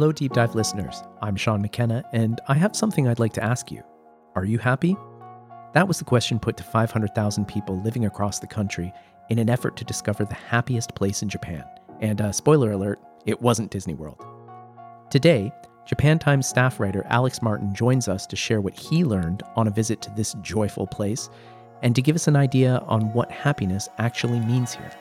Hello, Deep Dive listeners. I'm Sean McKenna, and I have something I'd like to ask you. Are you happy? That was the question put to 500,000 people living across the country in an effort to discover the happiest place in Japan. And uh, spoiler alert, it wasn't Disney World. Today, Japan Times staff writer Alex Martin joins us to share what he learned on a visit to this joyful place and to give us an idea on what happiness actually means here.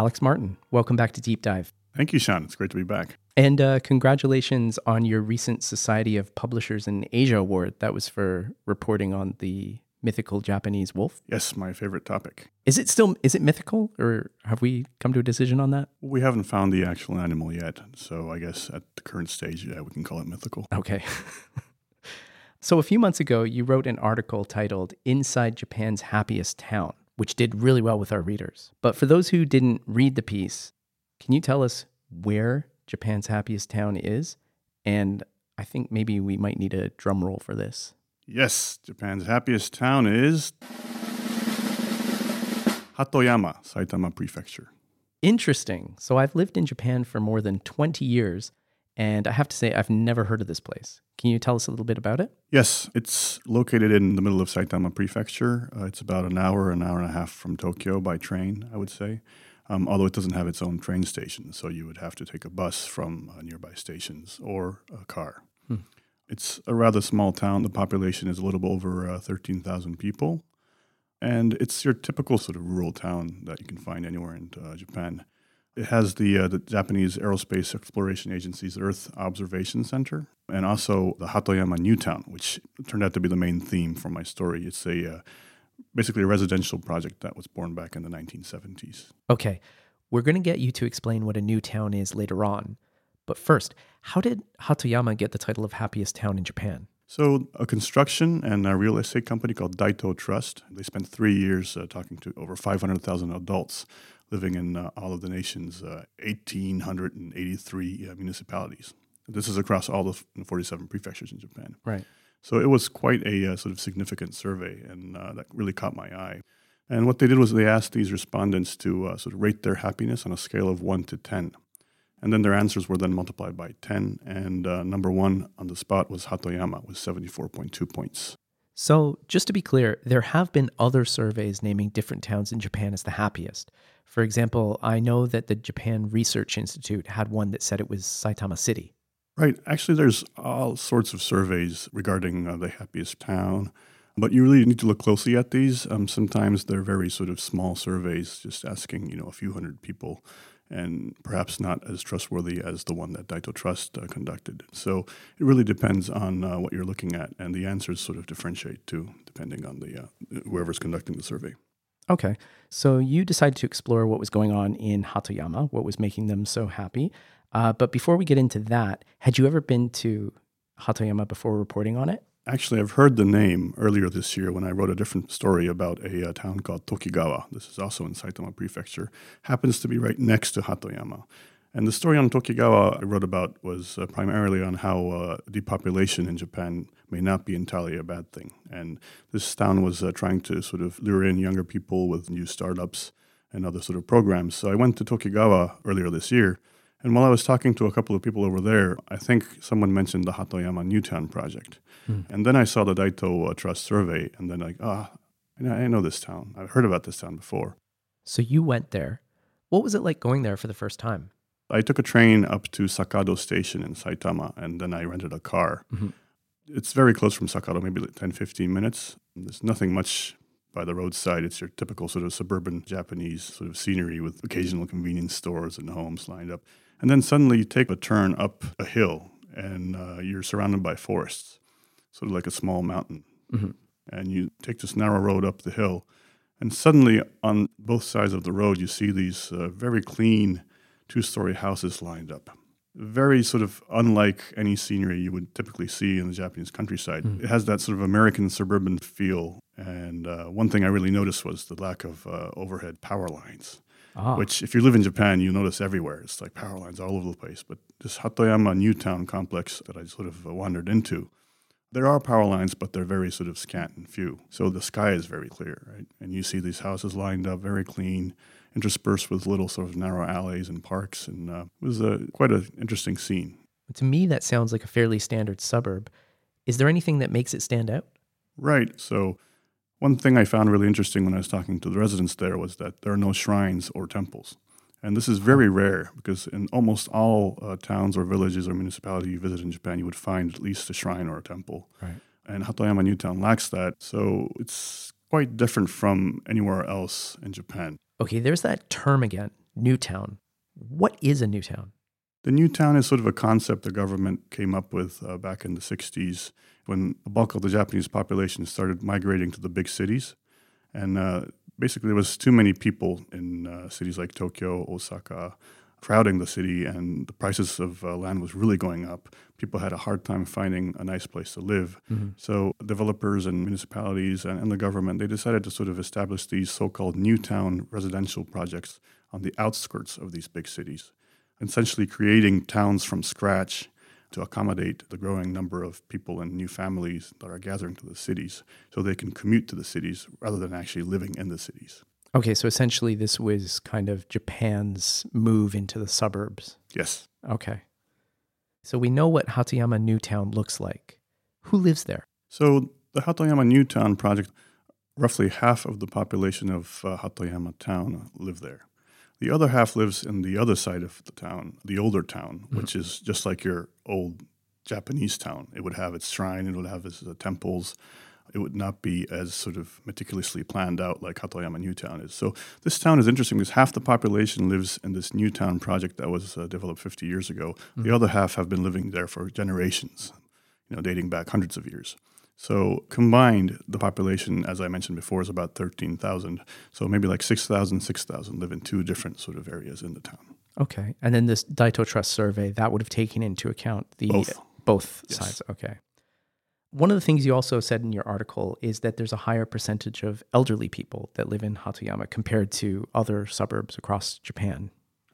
Alex Martin, welcome back to Deep Dive. Thank you, Sean. It's great to be back. And uh, congratulations on your recent Society of Publishers in Asia Award. That was for reporting on the mythical Japanese wolf. Yes, my favorite topic. Is it still is it mythical, or have we come to a decision on that? We haven't found the actual animal yet, so I guess at the current stage, yeah, we can call it mythical. Okay. so a few months ago, you wrote an article titled "Inside Japan's Happiest Town." Which did really well with our readers. But for those who didn't read the piece, can you tell us where Japan's happiest town is? And I think maybe we might need a drum roll for this. Yes, Japan's happiest town is Hatoyama, Saitama Prefecture. Interesting. So I've lived in Japan for more than 20 years, and I have to say, I've never heard of this place. Can you tell us a little bit about it? Yes, it's located in the middle of Saitama Prefecture. Uh, it's about an hour, an hour and a half from Tokyo by train, I would say. Um, although it doesn't have its own train station, so you would have to take a bus from uh, nearby stations or a car. Hmm. It's a rather small town. The population is a little over uh, 13,000 people. And it's your typical sort of rural town that you can find anywhere in uh, Japan. It has the uh, the Japanese Aerospace Exploration Agency's Earth Observation Center, and also the Hatoyama New Town, which turned out to be the main theme for my story. It's a uh, basically a residential project that was born back in the 1970s. Okay, we're going to get you to explain what a new town is later on. But first, how did Hatoyama get the title of happiest town in Japan? So, a construction and a real estate company called Daito Trust. They spent three years uh, talking to over 500,000 adults living in uh, all of the nation's uh, 1,883 uh, municipalities. This is across all the 47 prefectures in Japan. Right. So it was quite a uh, sort of significant survey, and uh, that really caught my eye. And what they did was they asked these respondents to uh, sort of rate their happiness on a scale of 1 to 10. And then their answers were then multiplied by 10. And uh, number one on the spot was Hatoyama with 74.2 points. So, just to be clear, there have been other surveys naming different towns in Japan as the happiest. For example, I know that the Japan Research Institute had one that said it was Saitama City. Right. Actually, there's all sorts of surveys regarding uh, the happiest town, but you really need to look closely at these. Um, sometimes they're very sort of small surveys, just asking you know a few hundred people, and perhaps not as trustworthy as the one that Daito Trust uh, conducted. So it really depends on uh, what you're looking at, and the answers sort of differentiate too, depending on the uh, whoever's conducting the survey. Okay. So you decided to explore what was going on in Hatoyama, what was making them so happy. Uh, but before we get into that, had you ever been to Hatoyama before reporting on it? Actually, I've heard the name earlier this year when I wrote a different story about a, a, town called Tokigawa. This is also in Saitama Prefecture. Happens to be right next to Hatoyama. And the story on Tokigawa I wrote about was uh, primarily on how uh, depopulation in Japan may not be entirely a bad thing. And this town was uh, trying to sort of lure in younger people with new startups and other sort of programs. So I went to Tokigawa earlier this year and while I was talking to a couple of people over there, I think someone mentioned the Hatoyama Newtown project. Hmm. And then I saw the Daito uh, Trust survey, and then like, ah, oh, I know this town. I've heard about this town before. So you went there. What was it like going there for the first time? I took a train up to Sakado Station in Saitama, and then I rented a car. Mm-hmm. It's very close from Sakado, maybe like 10, 15 minutes. There's nothing much by the roadside. It's your typical sort of suburban Japanese sort of scenery with occasional convenience stores and homes lined up. And then suddenly you take a turn up a hill and uh, you're surrounded by forests, sort of like a small mountain. Mm-hmm. And you take this narrow road up the hill. And suddenly, on both sides of the road, you see these uh, very clean two story houses lined up. Very sort of unlike any scenery you would typically see in the Japanese countryside. Mm. It has that sort of American suburban feel. And uh, one thing I really noticed was the lack of uh, overhead power lines ah. which if you live in Japan, you notice everywhere. It's like power lines all over the place. But this Hatoyama New Town complex that I sort of wandered into, There are power lines, but they're very sort of scant and few. So the sky is very clear, right? And you see these houses lined up, very clean, interspersed with little sort of narrow alleys and parks. And uh, it was a, quite an interesting scene. To me, that sounds like a fairly standard suburb. Is there anything that makes it stand out? Right. So one thing I found really interesting when I was talking to the residents there was that there are no shrines or temples. And this is very rare because in almost all uh, towns or villages or municipalities you visit in Japan, you would find at least a shrine or a temple. Right. And Hatoyama New Town lacks that. So it's quite different from anywhere else in Japan. Okay, there's that term again, new town. What is a new town? The new town is sort of a concept the government came up with uh, back in the 60s when the bulk of the Japanese population started migrating to the big cities. And uh, basically, there was too many people in uh, cities like Tokyo, Osaka, crowding the city, and the prices of uh, land was really going up. People had a hard time finding a nice place to live. Mm-hmm. So developers and municipalities and, and, the government they decided to sort of establish these so-called new town residential projects on the outskirts of these big cities, essentially creating towns from scratch to accommodate the growing number of people and new families that are gathering to the cities so they can commute to the cities rather than actually living in the cities. Okay, so essentially this was kind of Japan's move into the suburbs. Yes. Okay. So we know what Hatoyama Newtown looks like. Who lives there? So the Hatoyama Newtown project, roughly half of the population of uh, Hatoyama town live there. The other half lives in the other side of the town, the older town, mm-hmm. which is just like your old Japanese town. It would have its shrine, it would have its uh, temples. It would not be as sort of meticulously planned out like Hatoyama New Town is. So this town is interesting because half the population lives in this new town project that was uh, developed 50 years ago. Mm-hmm. The other half have been living there for generations, you know, dating back hundreds of years. So combined, the population, as I mentioned before, is about 13,000. So maybe like 6,000, 6,000 live in two different sort of areas in the town. Okay. And then this Daito Trust survey, that would have taken into account the both, both yes. sides. Okay. One of the things you also said in your article is that there's a higher percentage of elderly people that live in Hatoyama compared to other suburbs across Japan.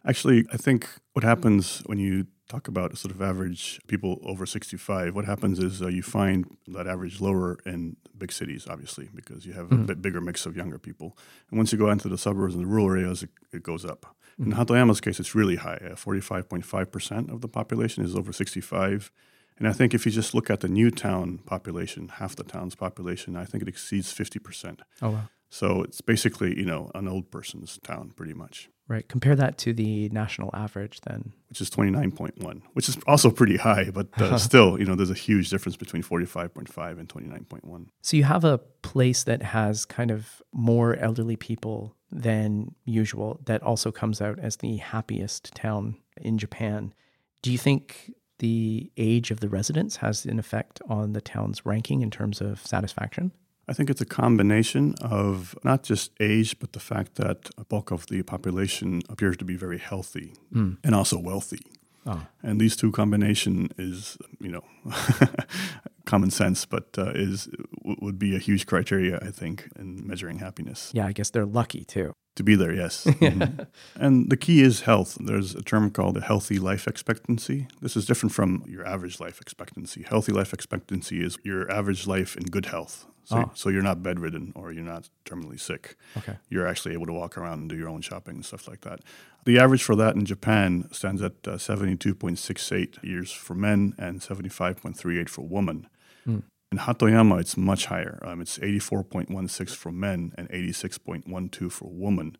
Actually, I think what happens when you talk about sort of average people over 65, what happens is uh, you find that average lower in big cities, obviously, because you have mm-hmm. a bit bigger mix of younger people. And once you go into the suburbs and the rural areas, it, it goes up. Mm-hmm. In Hatoyama's case, it's really high. Uh, 45.5% of the population is over 65. And I think if you just look at the new town population, half the town's population, I think it exceeds 50%. Oh, wow. So it's basically, you know, an old person's town pretty much. Right. Compare that to the national average then. Which is 29.1, which is also pretty high, but uh, still, you know, there's a huge difference between 45.5 and 29.1. So you have a place that has kind of more elderly people than usual that also comes out as the happiest town in Japan. Do you think the age of the residents has an effect on the town's ranking in terms of satisfaction? I think it's a combination of not just age, but the fact that a bulk of the population appears to be very healthy mm. and also wealthy. Oh. And these two combination is, you know, common sense, but uh, is would be a huge criteria, I think, in measuring happiness. Yeah, I guess they're lucky too. To be there, yes. mm-hmm. And the key is health. There's a term called a healthy life expectancy. This is different from your average life expectancy. Healthy life expectancy is your average life in good health. So, oh. so you're not bedridden or you're not terminally sick. Okay. You're actually able to walk around and do your own shopping and stuff like that. The average for that in Japan stands at uh, 72.68 years for men and 75.38 for women. Mm. In Hatoyama, it's much higher. Um, it's 84.16 for men and 86.12 for women.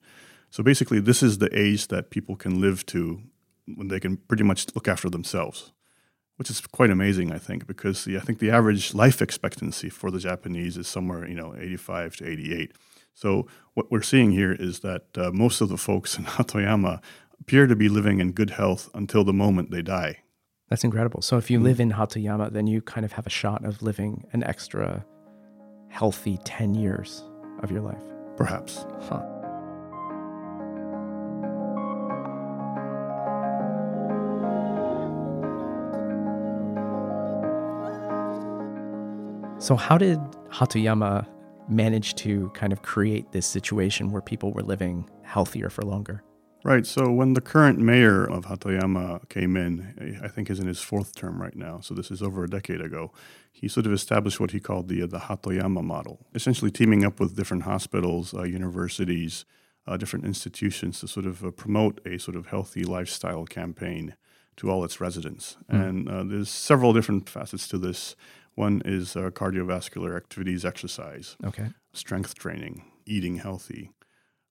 So basically, this is the age that people can live to when they can pretty much look after themselves, which is quite amazing, I think, because the, I think the average life expectancy for the Japanese is somewhere, you know, 85 to 88. So what we're seeing here is that uh, most of the folks in Hatoyama appear to be living in good health until the moment they die. That's incredible. So if you live in Hatoyama, then you kind of have a shot of living an extra healthy 10 years of your life. Perhaps. Huh. So, how did Hatoyama manage to kind of create this situation where people were living healthier for longer? Right. So when the current mayor of Hatoyama came in, I think he's in his fourth term right now. So this is over a decade ago. He sort of established what he called the the Hatoyama model, essentially teaming up with different hospitals, uh, universities, uh, different institutions to sort of uh, promote a sort of healthy lifestyle campaign to all its residents. Mm. And uh, there's several different facets to this. One is uh, cardiovascular activities, exercise, okay, strength training, eating healthy,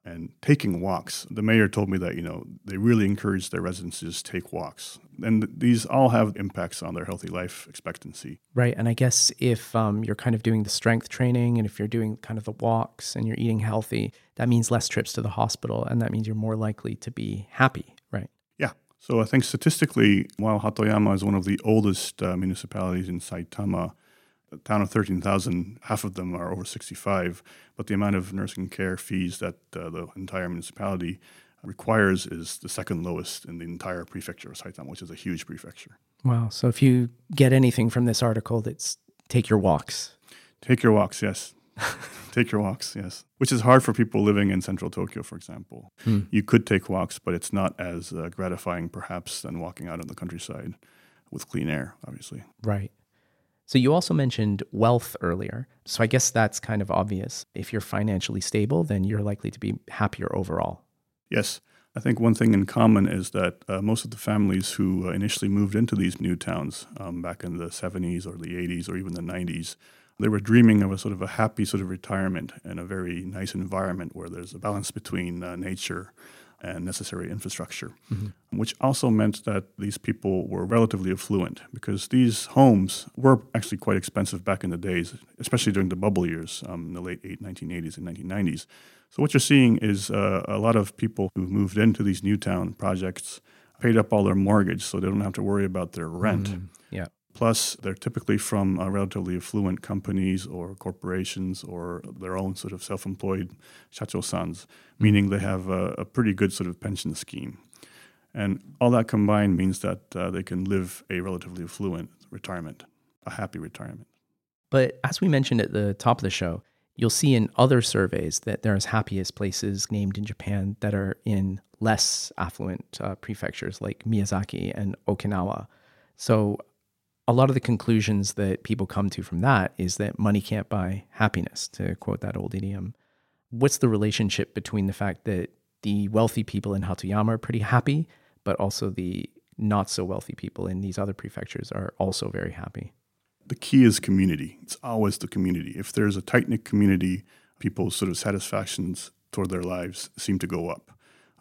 and taking walks. The mayor told me that you know they really encourage their residents to just take walks, and these all have impacts on their healthy life expectancy. Right, and I guess if um, you're kind of doing the strength training, and if you're doing kind of the walks, and you're eating healthy, that means less trips to the hospital, and that means you're more likely to be happy. Right. So I think statistically, while Hatoyama is one of the oldest uh, municipalities in Saitama a town of 13,000, half of them are over 65, but the amount of nursing care fees that uh, the entire municipality requires is the second lowest in the entire prefecture of Saitama, which is a huge prefecture. Wow. So if you get anything from this article, that's take your walks. Take your walks, yes. take your walks, yes. Which is hard for people living in central Tokyo, for example. Hmm. You could take walks, but it's not as uh, gratifying, perhaps, than walking out in the countryside with clean air, obviously. Right. So you also mentioned wealth earlier. So I guess that's kind of obvious. If you're financially stable, then you're likely to be happier overall. Yes. I think one thing in common is that uh, most of the families who uh, initially moved into these new towns um, back in the 70s or the 80s or even the 90s, they were dreaming of a sort of a happy sort of retirement and a very nice environment where there's a balance between uh, nature and necessary infrastructure, mm-hmm. which also meant that these people were relatively affluent because these homes were actually quite expensive back in the days, especially during the bubble years, um, in the late 1980s and 1990s. So what you're seeing is uh, a lot of people who moved into these new town projects paid up all their mortgage, so they don't have to worry about their rent. Mm, yeah. Plus, they're typically from uh, relatively affluent companies or corporations or their own sort of self employed shacho-sans, meaning they have a, a, pretty good sort of pension scheme. And all that combined means that uh, they can live a relatively affluent retirement, a happy retirement. But as we mentioned at the top of the show, you'll see in other surveys that there is happiest places named in Japan that are in less affluent uh, prefectures like Miyazaki and Okinawa. So a lot of the conclusions that people come to from that is that money can't buy happiness, to quote that old idiom. What's the relationship between the fact that the wealthy people in Hatoyama are pretty happy, but also the not so wealthy people in these other prefectures are also very happy? The key is community. It's always the community. If there's a tight knit community, people's sort of satisfactions toward their lives seem to go up.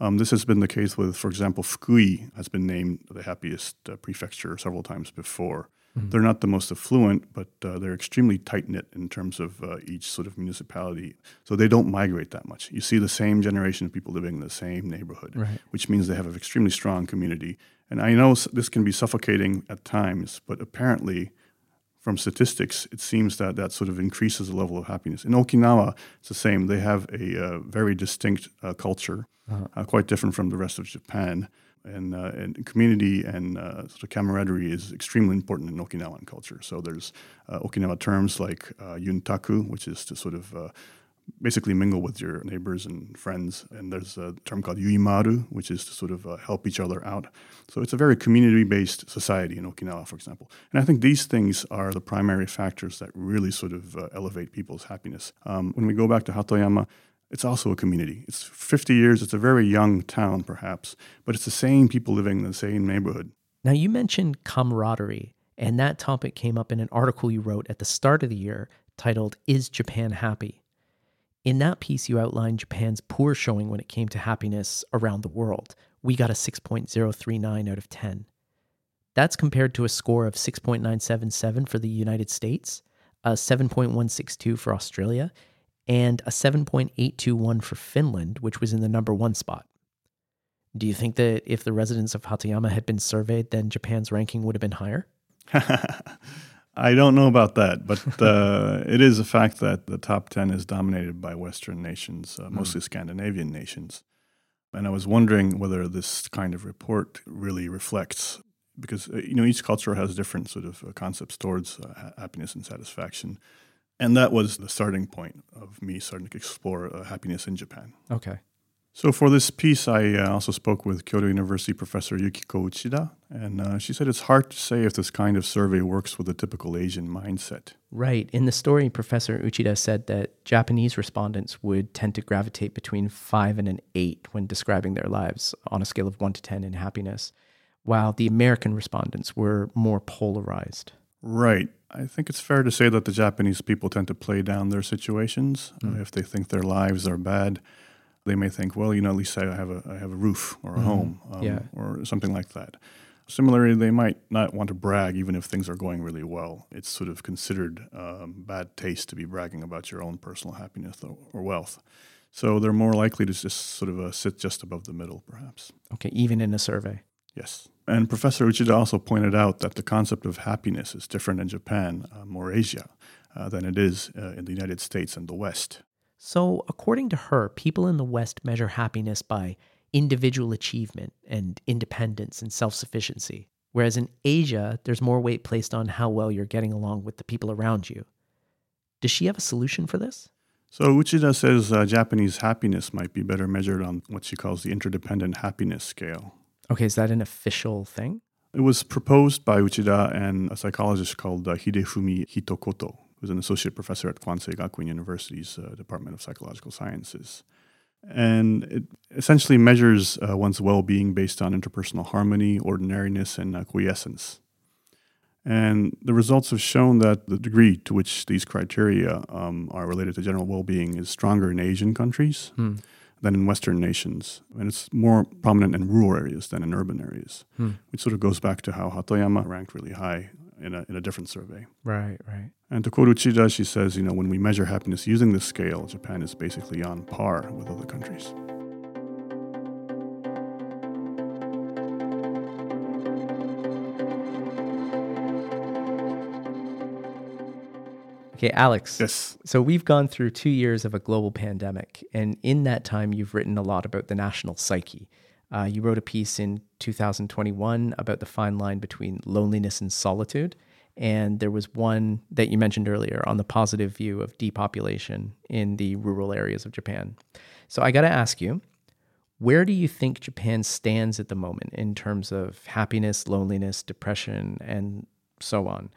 Um, this has been the case with, for example, Fukui has been named the happiest uh, prefecture several times before. Mm-hmm. They're not the most affluent, but uh, they're extremely tight knit in terms of uh, each sort of municipality. So they don't migrate that much. You see the same generation of people living in the same neighborhood, right. which means they have an extremely strong community. And I know this can be suffocating at times, but apparently, from statistics, it seems that that sort of increases the level of happiness. In Okinawa, it's the same. They have a uh, very distinct uh, culture, uh-huh. Uh, quite different from the rest of Japan and, uh, and community and uh, sort of camaraderie is extremely important in Okinawan culture. So there's uh, Okinawa terms like uh, yuntaku, which is to sort of uh, basically mingle with your neighbors and friends. And there's a term called yuimaru, which is to sort of uh, help each other out. So it's a very community-based society in Okinawa, for example. And I think these things are the primary factors that really sort of elevate people's happiness. Um, when we go back to Hatoyama, it's also a community. It's 50 years, it's a very young town, perhaps, but it's the same people living in the same neighborhood. Now, you mentioned camaraderie, and that topic came up in an article you wrote at the start of the year titled, Is Japan Happy? In that piece, you outlined Japan's poor showing when it came to happiness around the world. We got a 6.039 out of 10. That's compared to a score of 6.977 for the United States, a 7.162 for Australia, and a 7.821 for Finland, which was in the number one spot. Do you think that if the residents of Hatoyama had been surveyed, then Japan's ranking would have been higher? I don't know about that, but uh, it is a fact that the top 10 is dominated by Western nations, uh, mostly mm. Scandinavian nations. And I was wondering whether this kind of report really reflects, because uh, you know each culture has different sort of uh, concepts towards uh, happiness and satisfaction. And that was the starting point of me starting to explore uh, happiness in Japan. Okay. So for this piece, I uh, also spoke with Kyoto University professor Yukiko Uchida, and uh, she said it's hard to say if this kind of survey works with a typical Asian mindset. Right. In the story, Professor Uchida said that Japanese respondents would tend to gravitate between five and an eight when describing their lives on a scale of one to 10 in happiness, while the American respondents were more polarized. Right. I think it's fair to say that the Japanese people tend to play down their situations. Mm. Uh, if they think their lives are bad, they may think, well, you know, at least I have a, I have a roof or a mm-hmm. home um, yeah. or something like that. Similarly, they might not want to brag even if things are going really well. It's sort of considered um, bad taste to be bragging about your own personal happiness or, or wealth. So they're more likely to just sort of uh, sit just above the middle, perhaps. Okay, even in a survey. Yes. And Professor Uchida also pointed out that the concept of happiness is different in Japan um, or Asia uh, than it is uh, in the United States and the West. So, according to her, people in the West measure happiness by individual achievement and independence and self sufficiency, whereas in Asia, there's more weight placed on how well you're getting along with the people around you. Does she have a solution for this? So, Uchida says uh, Japanese happiness might be better measured on what she calls the interdependent happiness scale. Okay, is that an official thing? It was proposed by Uchida and a psychologist called uh, Hidefumi Hitokoto who's an associate professor at Kwansei Gakuin University's uh, Department of Psychological Sciences. And it essentially measures uh, one's well being based on interpersonal harmony, ordinariness, and uh, quiescence. And the results have shown that the degree to which these criteria um, are related to general well being is stronger in Asian countries hmm. Than in Western nations. And it's more prominent in rural areas than in urban areas, hmm. which sort of goes back to how Hatoyama ranked really high in a, in a different survey. Right, right. And to quote Uchida, she says, you know, when we measure happiness using this scale, Japan is basically on par with other countries. Okay, Alex. Yes. So we've gone through two years of a global pandemic, and in that time, you've written a lot about the national psyche. Uh, you wrote a piece in 2021 about the fine line between loneliness and solitude. And there was one that you mentioned earlier on the positive view of depopulation in the rural areas of Japan. So I got to ask you, where do you think Japan stands at the moment in terms of happiness, loneliness, depression, and so on?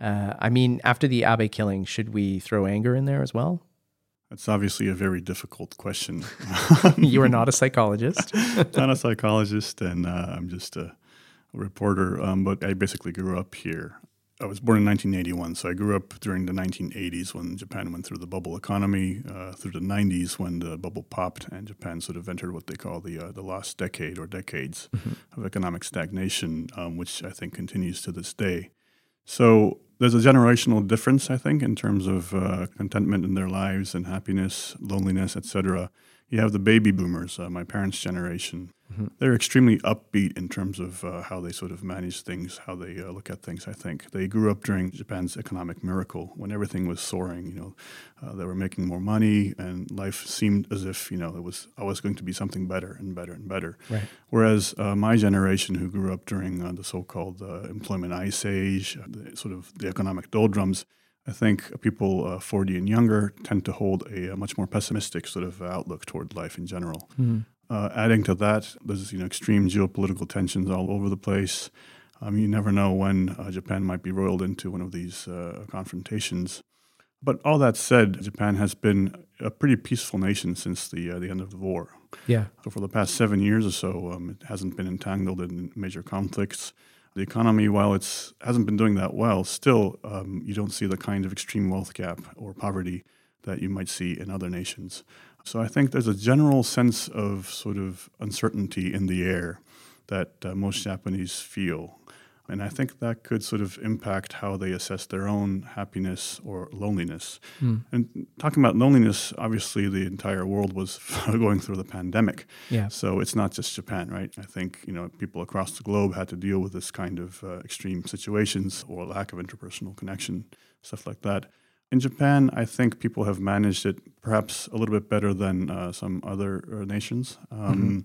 Uh, I mean, after the Abe killing, should we throw anger in there as well? That's obviously a very difficult question. you are not a psychologist. not a psychologist, and uh, I'm just a, a reporter. Um, but I basically grew up here. I was born in 1981, so I grew up during the 1980s when Japan went through the bubble economy, uh, through the 90s when the bubble popped and Japan sort of entered what they call the uh, the lost decade or decades mm-hmm. of economic stagnation, um, which I think continues to this day. So there's a generational difference, I think, in terms of uh, contentment in their lives and happiness, loneliness, etc. You have the baby boomers, uh, my parents' generation. Mm-hmm. They're extremely upbeat in terms of uh, how they sort of manage things, how they uh, look at things. I think they grew up during Japan's economic miracle when everything was soaring. You know, uh, they were making more money, and life seemed as if you know it was always going to be something better and better and better. Right. Whereas uh, my generation, who grew up during uh, the so-called employment ice age, the, sort of the economic doldrums I think people uh, 40 and younger tend to hold a, a, much more pessimistic sort of outlook toward life in general. Mm-hmm. Uh, adding to that, there's you know extreme geopolitical tensions all over the place. Um, you never know when uh, Japan might be roiled into one of these uh, confrontations. But all that said, Japan has been a pretty peaceful nation since the uh, the end of the war. Yeah. So for the past seven years or so, um, it hasn't been entangled in major conflicts the economy, while it hasn't been doing that well, still um, you don't see the kind of extreme wealth gap or poverty that you might see in other nations. So I think there's a general sense of sort of uncertainty in the air that uh, most Japanese feel and I think that could sort of impact how they assess their own happiness or loneliness. Mm. And talking about loneliness, obviously the entire world was going through the pandemic. Yeah. So it's not just Japan, right? I think you know people across the globe had to deal with this kind of uh, extreme situations or lack of interpersonal connection, stuff like that. In Japan, I think people have managed it perhaps a little bit better than uh, some other uh, nations. Um, mm-hmm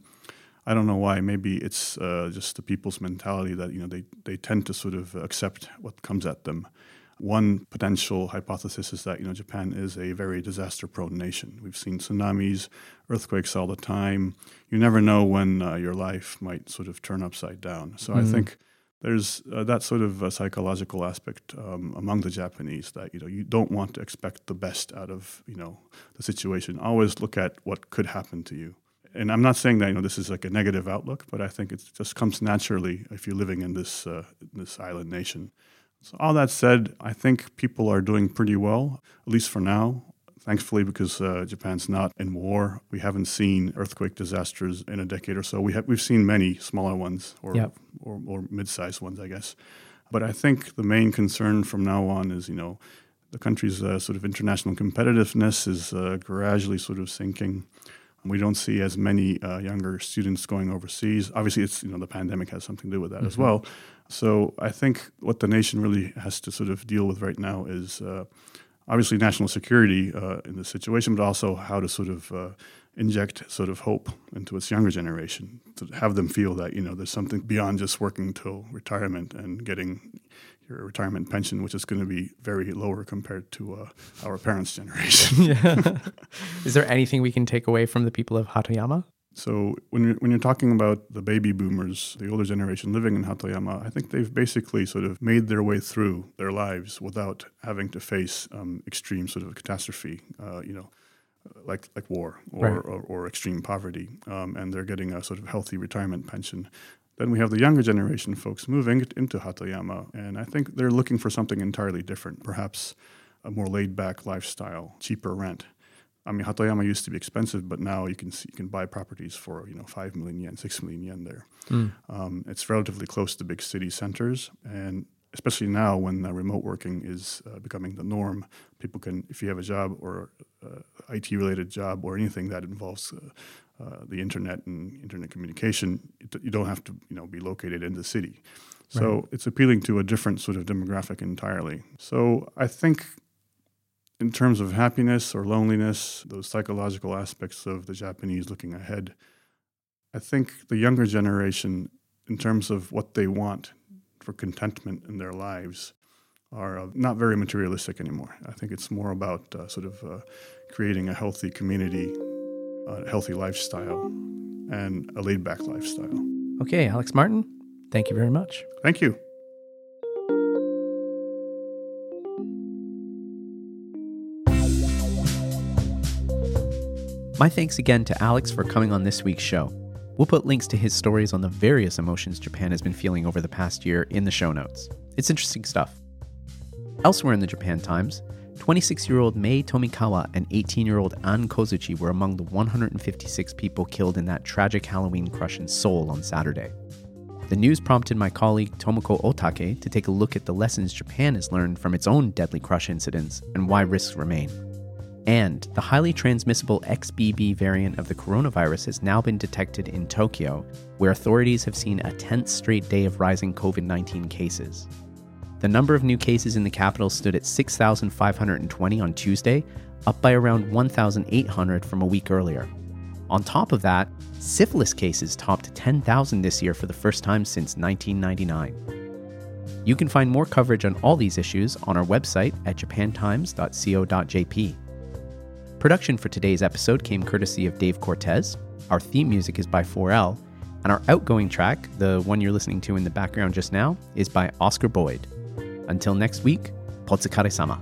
I don't know why. Maybe it's uh, just the people's mentality that you know they, they tend to sort of accept what comes at them. One potential hypothesis is that you know Japan is a very disaster-prone nation. We've seen tsunamis, earthquakes all the time. You never know when uh, your life might sort of turn upside down. So mm-hmm. I think there's uh, that sort of uh, psychological aspect um, among the Japanese that you know you don't want to expect the best out of you know the situation. Always look at what could happen to you. And I'm not saying that you know this is like a negative outlook, but I think it just comes naturally if you're living in this uh, this island nation. So all that said, I think people are doing pretty well, at least for now thankfully, because uh, Japan's not in war, we haven't seen earthquake disasters in a decade or so. We have we've seen many smaller ones or yep. or, or mid-sized ones, I guess. But I think the main concern from now on is, you know, the country's uh, sort of international competitiveness is uh, gradually sort of sinking. We don't see as many uh, younger students going overseas. Obviously, it's you know the pandemic has something to do with that mm-hmm. as well. So I think what the nation really has to sort of deal with right now is uh, obviously national security uh, in this situation, but also how to sort of uh, inject sort of hope into its younger generation to have them feel that you know there's something beyond just working till retirement and getting your retirement pension, which is going to be very lower compared to uh, our parents' generation. Is there anything we can take away from the people of Hatoyama? So when you're, when you're talking about the baby boomers, the older generation living in Hatoyama, I think they've basically sort of made their way through their lives without having to face um, extreme sort of catastrophe, uh, you know, like like war or, right. or, or, extreme poverty, um, and they're getting a sort of healthy retirement pension. Then we have the younger generation folks moving into Hatoyama, and I think they're looking for something entirely different, perhaps a more laid back lifestyle, cheaper rent. I mean, Hatoyama used to be expensive, but now you can see, you can buy properties for you know five million yen, six million yen there. Mm. Um, it's relatively close to big city centers, and especially now when uh, remote working is uh, becoming the norm, people can, if you have a job or uh, IT related job or anything that involves uh, uh, the internet and internet communication, you don't have to you know be located in the city. So right. it's appealing to a different sort of demographic entirely. So I think in terms of happiness or loneliness, those psychological aspects of the Japanese looking ahead, I think the younger generation, in terms of what they want for contentment in their lives, are uh, not very materialistic anymore. I think it's more about uh, sort of uh, creating a healthy community, a healthy lifestyle, and a laid back lifestyle. Okay, Alex Martin, thank you very much. Thank you. My thanks again to Alex for coming on this week's show. We'll put links to his stories on the various emotions Japan has been feeling over the past year in the show notes. It's interesting stuff. Elsewhere in the Japan Times, 26 year old Mei Tomikawa and 18 year old An Kozuchi were among the 156 people killed in that tragic Halloween crush in Seoul on Saturday. The news prompted my colleague Tomoko Otake to take a look at the lessons Japan has learned from its own deadly crush incidents and why risks remain. And the highly transmissible XBB variant of the coronavirus has now been detected in Tokyo, where authorities have seen a 10th straight day of rising COVID 19 cases. The number of new cases in the capital stood at 6,520 on Tuesday, up by around 1,800 from a week earlier. On top of that, syphilis cases topped 10,000 this year for the first time since 1999. You can find more coverage on all these issues on our website at japantimes.co.jp. Production for today's episode came courtesy of Dave Cortez. Our theme music is by 4L, and our outgoing track, the one you're listening to in the background just now, is by Oscar Boyd. Until next week, Potsukare sama.